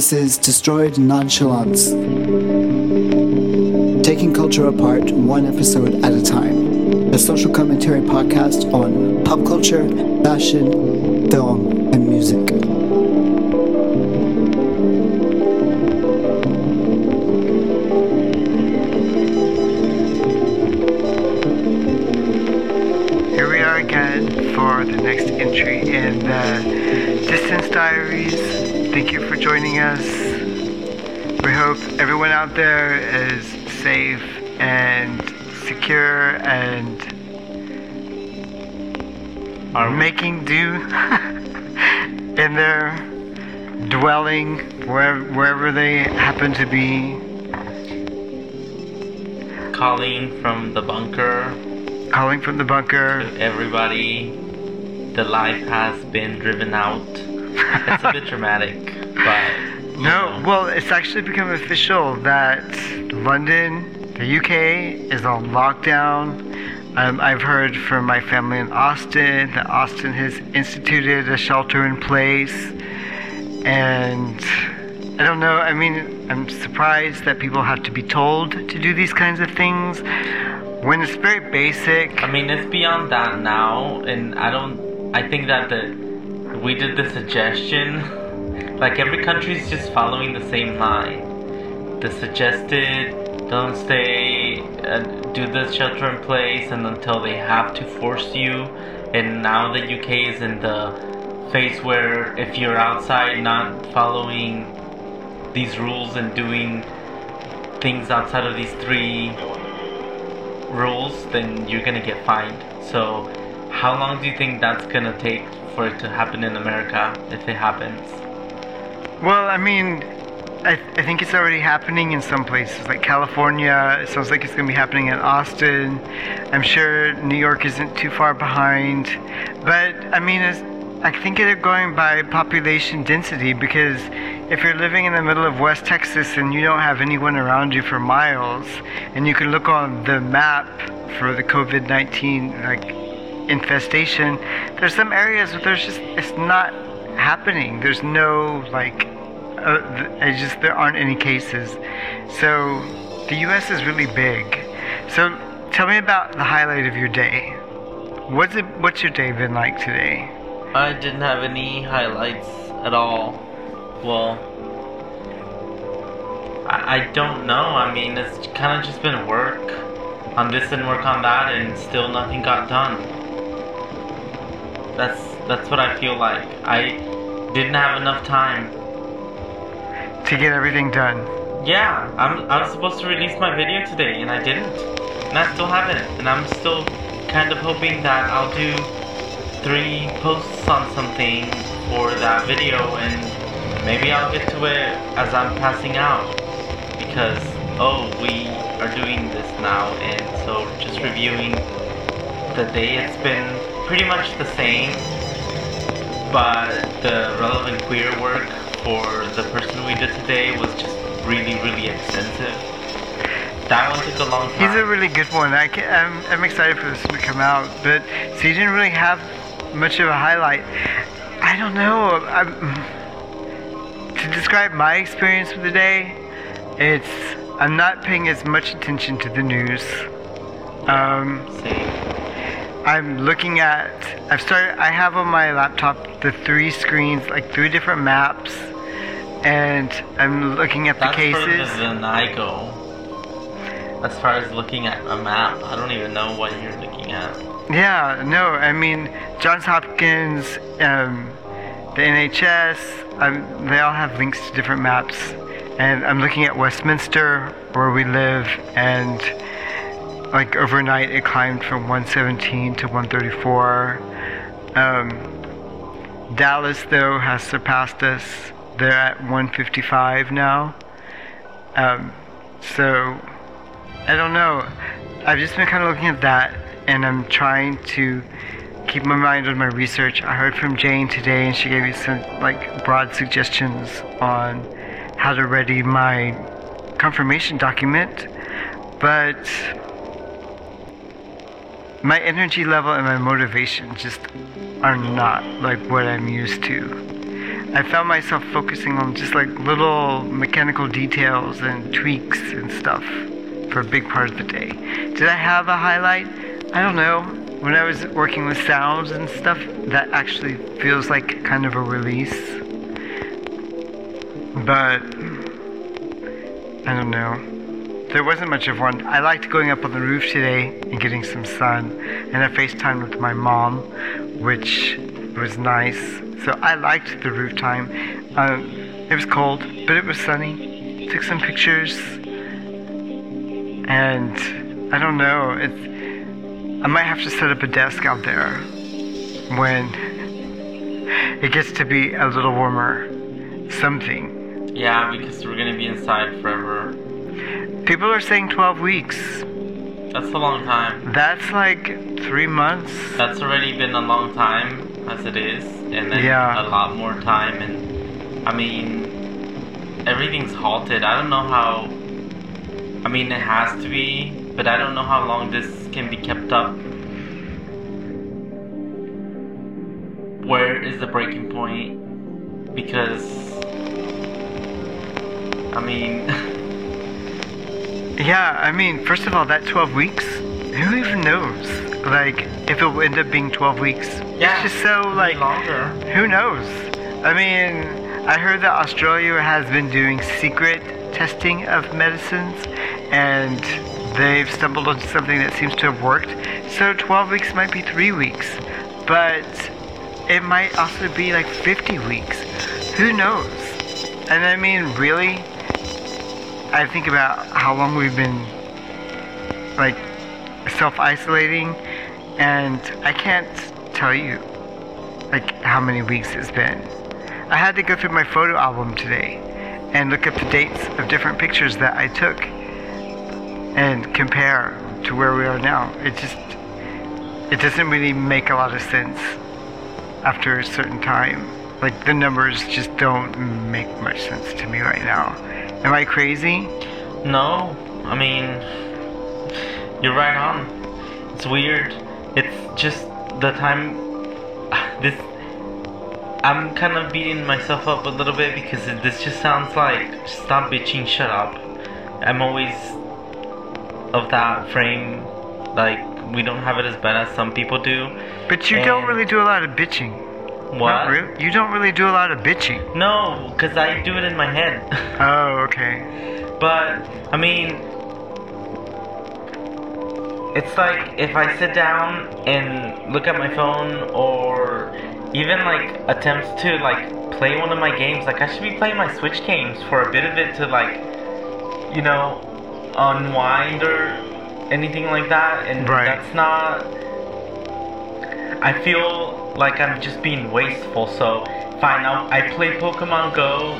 This is Destroyed Nonchalance. Taking culture apart one episode at a time. A social commentary podcast on pop culture, fashion, film, and music. Distance Diaries. Thank you for joining us. We hope everyone out there is safe and secure and Are making do in their dwelling wherever, wherever they happen to be. calling from the bunker Calling from the bunker. everybody. The life has been driven out. It's a bit dramatic, but No, know. well, it's actually become official that London, the UK, is on lockdown. Um, I've heard from my family in Austin that Austin has instituted a shelter in place. And I don't know, I mean, I'm surprised that people have to be told to do these kinds of things when it's very basic. I mean, it's beyond that now, and I don't. I think that the we did the suggestion. Like every country's just following the same line. The suggested don't stay, uh, do the shelter in place, and until they have to force you. And now the UK is in the phase where if you're outside not following these rules and doing things outside of these three rules, then you're gonna get fined. So, how long do you think that's gonna take for it to happen in America if it happens? Well, I mean, I, I think it's already happening in some places, like California. It sounds like it's going to be happening in Austin. I'm sure New York isn't too far behind. But, I mean, I think they're going by population density because if you're living in the middle of West Texas and you don't have anyone around you for miles, and you can look on the map for the COVID 19 like infestation, there's some areas where there's just, it's not happening. There's no like, uh, th- I just there aren't any cases. So the U.S. is really big. So tell me about the highlight of your day. What's it? What's your day been like today? I didn't have any highlights at all. Well, I, I don't know. I mean, it's kind of just been work on this and work on that, and still nothing got done. That's that's what I feel like. I didn't have enough time To get everything done. Yeah, I'm I was supposed to release my video today and I didn't. And I still haven't. And I'm still kind of hoping that I'll do three posts on something for that video and maybe I'll get to it as I'm passing out. Because oh we are doing this now and so just reviewing the day it's been pretty much the same but the relevant queer work for the person we did today was just really, really extensive. That one took a long time. He's a really good one. I can, I'm, I'm excited for this to come out. But so you didn't really have much of a highlight. I don't know. I'm, to describe my experience for the day, it's I'm not paying as much attention to the news. Um, Same. I'm looking at. I've started. I have on my laptop the three screens, like three different maps, and I'm looking at the cases. That's further than I go. As far as looking at a map, I don't even know what you're looking at. Yeah, no, I mean Johns Hopkins, um, the NHS, um, they all have links to different maps, and I'm looking at Westminster where we live, and like overnight it climbed from 117 to 134. Um, Dallas though has surpassed us; they're at 155 now. Um, so I don't know. I've just been kind of looking at that, and I'm trying to keep my mind on my research. I heard from Jane today, and she gave me some like broad suggestions on how to ready my confirmation document. But my energy level and my motivation just are not like what I'm used to. I found myself focusing on just like little mechanical details and tweaks and stuff for a big part of the day. Did I have a highlight? I don't know. When I was working with sounds and stuff, that actually feels like kind of a release. But I don't know. There wasn't much of one. I liked going up on the roof today and getting some sun, and I FaceTimed with my mom, which was nice. So I liked the roof time. Um, it was cold, but it was sunny. Took some pictures, and I don't know. It's I might have to set up a desk out there when it gets to be a little warmer. Something. Yeah, because we're gonna be inside forever. People are saying 12 weeks. That's a long time. That's like three months. That's already been a long time as it is, and then Yeah. a lot more time. And I mean, everything's halted. I don't know how. I mean, it has to be, but I don't know how long this can be kept up. Where is the breaking point? Because. I mean. Yeah, I mean, first of all, that 12 weeks, who even knows? Like, if it will end up being 12 weeks. Yeah, It's just so, like, longer. who knows? I mean, I heard that Australia has been doing secret testing of medicines, and they've stumbled onto something that seems to have worked. So 12 weeks might be three weeks, but it might also be like 50 weeks. Who knows? And I mean, really, I think about how long we've been like self-isolating, and I can't tell you like how many weeks it's been. I had to go through my photo album today and look up the dates of different pictures that I took and compare to where we are now. It just it doesn't really make a lot of sense after a certain time. Like the numbers just don't make much sense to me right now. Am I crazy? No, I mean, you're right on. It's weird. It's just the time. This. I'm kind of beating myself up a little bit because it- this just sounds like stop bitching, shut up. I'm always of that frame. Like, we don't have it as bad as some people do. But you don't really do a lot of bitching. What? Really. You don't really do a lot of bitching. No, because I do it in my head. Oh, okay. But I mean, it's like if I sit down and look at my phone, or even like attempts to like play one of my games. Like I should be playing my Switch games for a bit of it to like, you know, unwind or anything like that. And Right. that's not. I feel like I'm just being wasteful. So fine, I'll, I play Pokemon Go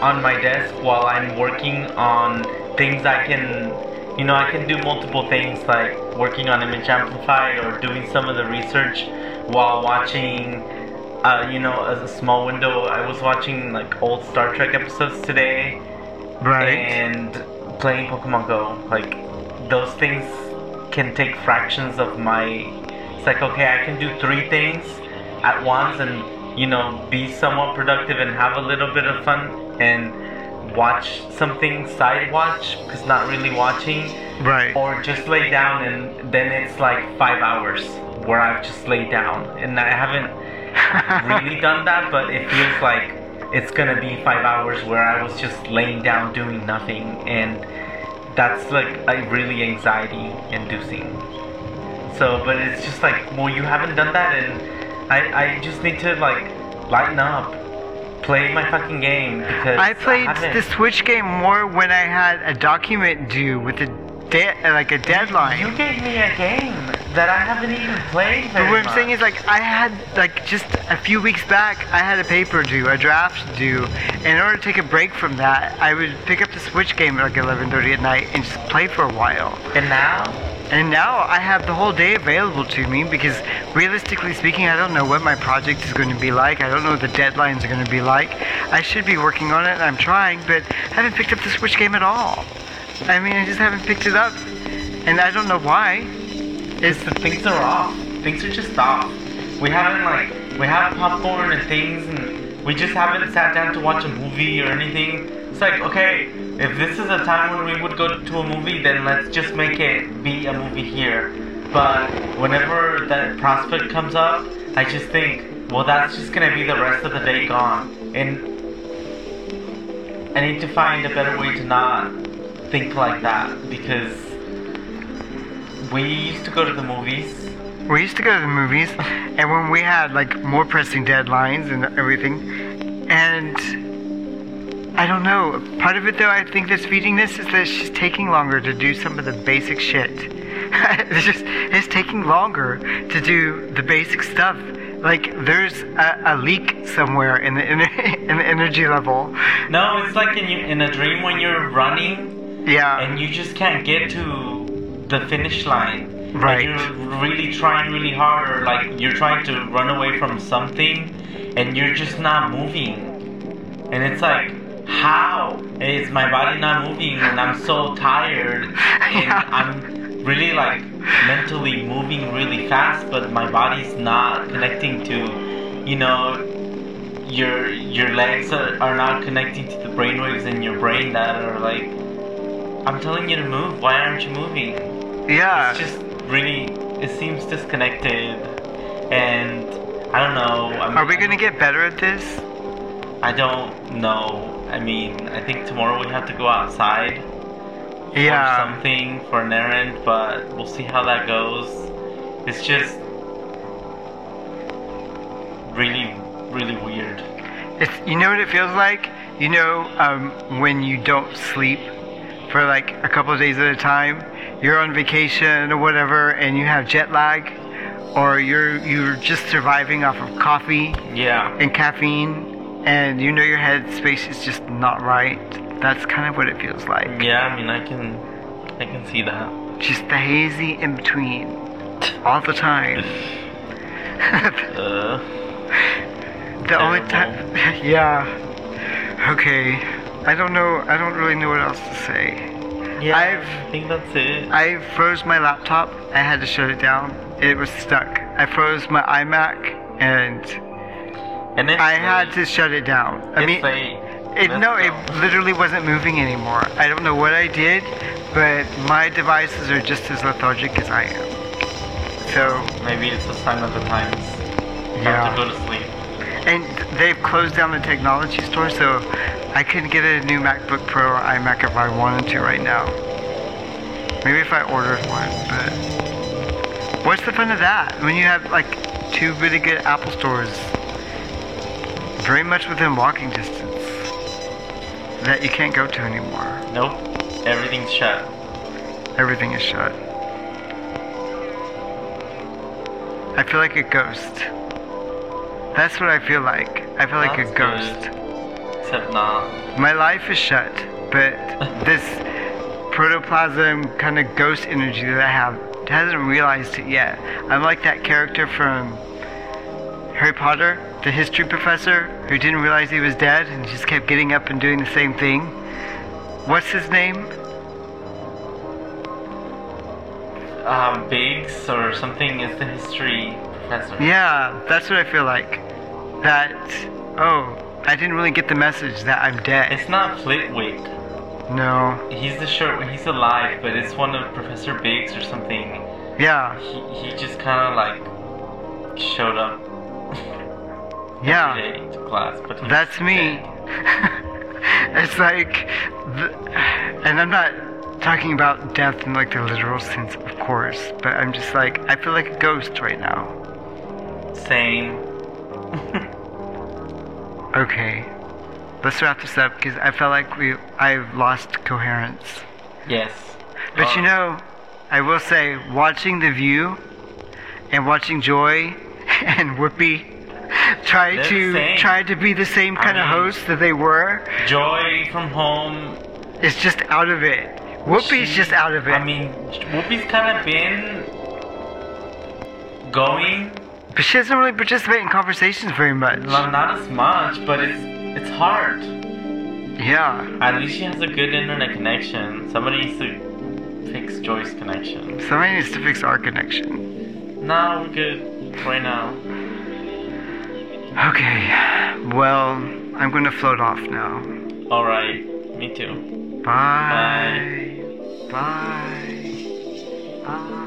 on my desk while I'm working on things I can, you know, I can do multiple things like working on Image Amplified or doing some of the research while watching, uh, you know, as a small window. I was watching like old Star Trek episodes today Right. and playing Pokemon Go. Like those things can take fractions of my. It's like okay, I can do three things at once and you know be somewhat productive and have a little bit of fun and watch something side watch because not really watching right. or just lay down and then it's like five hours where I've just laid down and I haven't really done that, but it feels like it's gonna be five hours where I was just laying down doing nothing, and that's like a really anxiety inducing. So, but it's just like, well, you haven't done that, and I, I just need to like lighten up, play my fucking game because I played haven't. the Switch game more when I had a document due with a de- like a deadline. You gave me a game that I haven't even played. But what I'm saying is, like, I had, like, just a few weeks back, I had a paper due, a draft due. And In order to take a break from that, I would pick up the Switch game at like 11:30 at night and just play for a while. and now And now I have the whole day available to me because, realistically speaking, I don't know what my project is going to be like. I don't know what the deadlines are going to be like. I should be working on it, and I'm trying, but I haven't picked up the Switch game at all. I mean, I just haven't picked it up, and I don't know why. It's the things are off. Things are just off. We haven't like we have popcorn and things and we just haven't sat down to watch a movie or anything. It's like, okay, if this is a time when we would go to a movie, then let's just make it be a movie here. But whenever that prospect comes up, I just think, well, that's just gonna be the rest of the day gone. And I need to find a better way to not think like that because we used to go to the movies. We used to go to the movies, and when we had like more pressing deadlines and everything, and I don't know. Part of it, though, I think that's feeding this is that she's taking longer to do some of the basic shit. it's just it's taking longer to do the basic stuff. Like there's a, a leak somewhere in the ener- in the energy level. No, it's like in, in a dream when you're running Yeah. and you just can't get to the finish line. Right. Like you're really trying really hard, or like you're trying to run away from something, and you're just not moving. And it's like, how is my body not moving? And I'm so tired, and Yeah. I'm really like mentally moving really fast, but my body's not connecting to, you know, your your legs are, are not connecting to the brainwaves in your brain that are like I'm telling you to move, why aren't you moving? yeah. It's just really it seems disconnected and I don't know. I'm, Are we gonna get better at this? I don't know. I mean, I think tomorrow we have to go outside for Yeah. something for an errand, but we'll see how that goes. It's just really, really weird. It's you know what it feels like. You know um, when you don't sleep for like a couple of days at a time. You're on vacation or whatever, and you have jet lag, or you're you're just surviving off of coffee Yeah. and caffeine, and you know your head space is just not right. That's kind of what it feels like. Yeah, I mean, I can, I can see that. Just the hazy in between, all the time. Uh, The only time, yeah. Okay, I don't know. I don't really know what else to say. yeah, I've- I think that's it. I froze my laptop. I had to shut it down. It was stuck. I froze my iMac, and and I had to shut it down. I mean, it, no, it literally wasn't moving anymore. I don't know what I did, but my devices are just as lethargic as I am. So, Maybe it's a sign of the times. Time Yeah. to go to sleep. and they've closed down the technology store, so I couldn't get a new MacBook Pro or iMac if I wanted to right now. Maybe if I ordered one, but what's the fun of that when you have like two really good Apple stores very much within walking distance that you can't go to anymore? Nope. Everything's shut. Everything is shut. I feel like a ghost. That's what I feel like. I feel like That's a ghost. good. Except not. My life is shut, but this protoplasm kind of ghost energy that I have hasn't realized it yet. I'm like that character from Harry Potter, the history professor who didn't realize he was dead and just kept getting up and doing the same thing. What's his name? Um, Biggs or something is the history professor. Yeah, that's what I feel like. That, oh, I didn't really get the message that I'm dead. It's not Flitwick. No. He's the short. He's alive, but it's one of Professor Biggs or something. Yeah, He he just kind of like showed up yeah. every day to class, but That's me. it's like, the, and I'm not talking about death in like the literal sense, of course, but I'm just like, I feel like a ghost right now. Same. Okay, let's wrap this up because I felt like we, I've lost coherence. Yes. But you Oh, know, I will say, watching The View and watching Joy and Whoopi try to same. try to be the same I kind of mean- hosts that they were, Joy from home. is just out of it. Whoopi's she- just out of it. I mean, Whoopi's kind of been going, but she doesn't really participate in conversations very much. not, not as much, but it's it's hard. Yeah, At least she has a good internet connection. Somebody needs to fix Joy's connection. somebody needs to fix our connection. No, we're good right now. Okay, well, I'm gonna float off now. Alright, me too. Bye. Bye. Bye.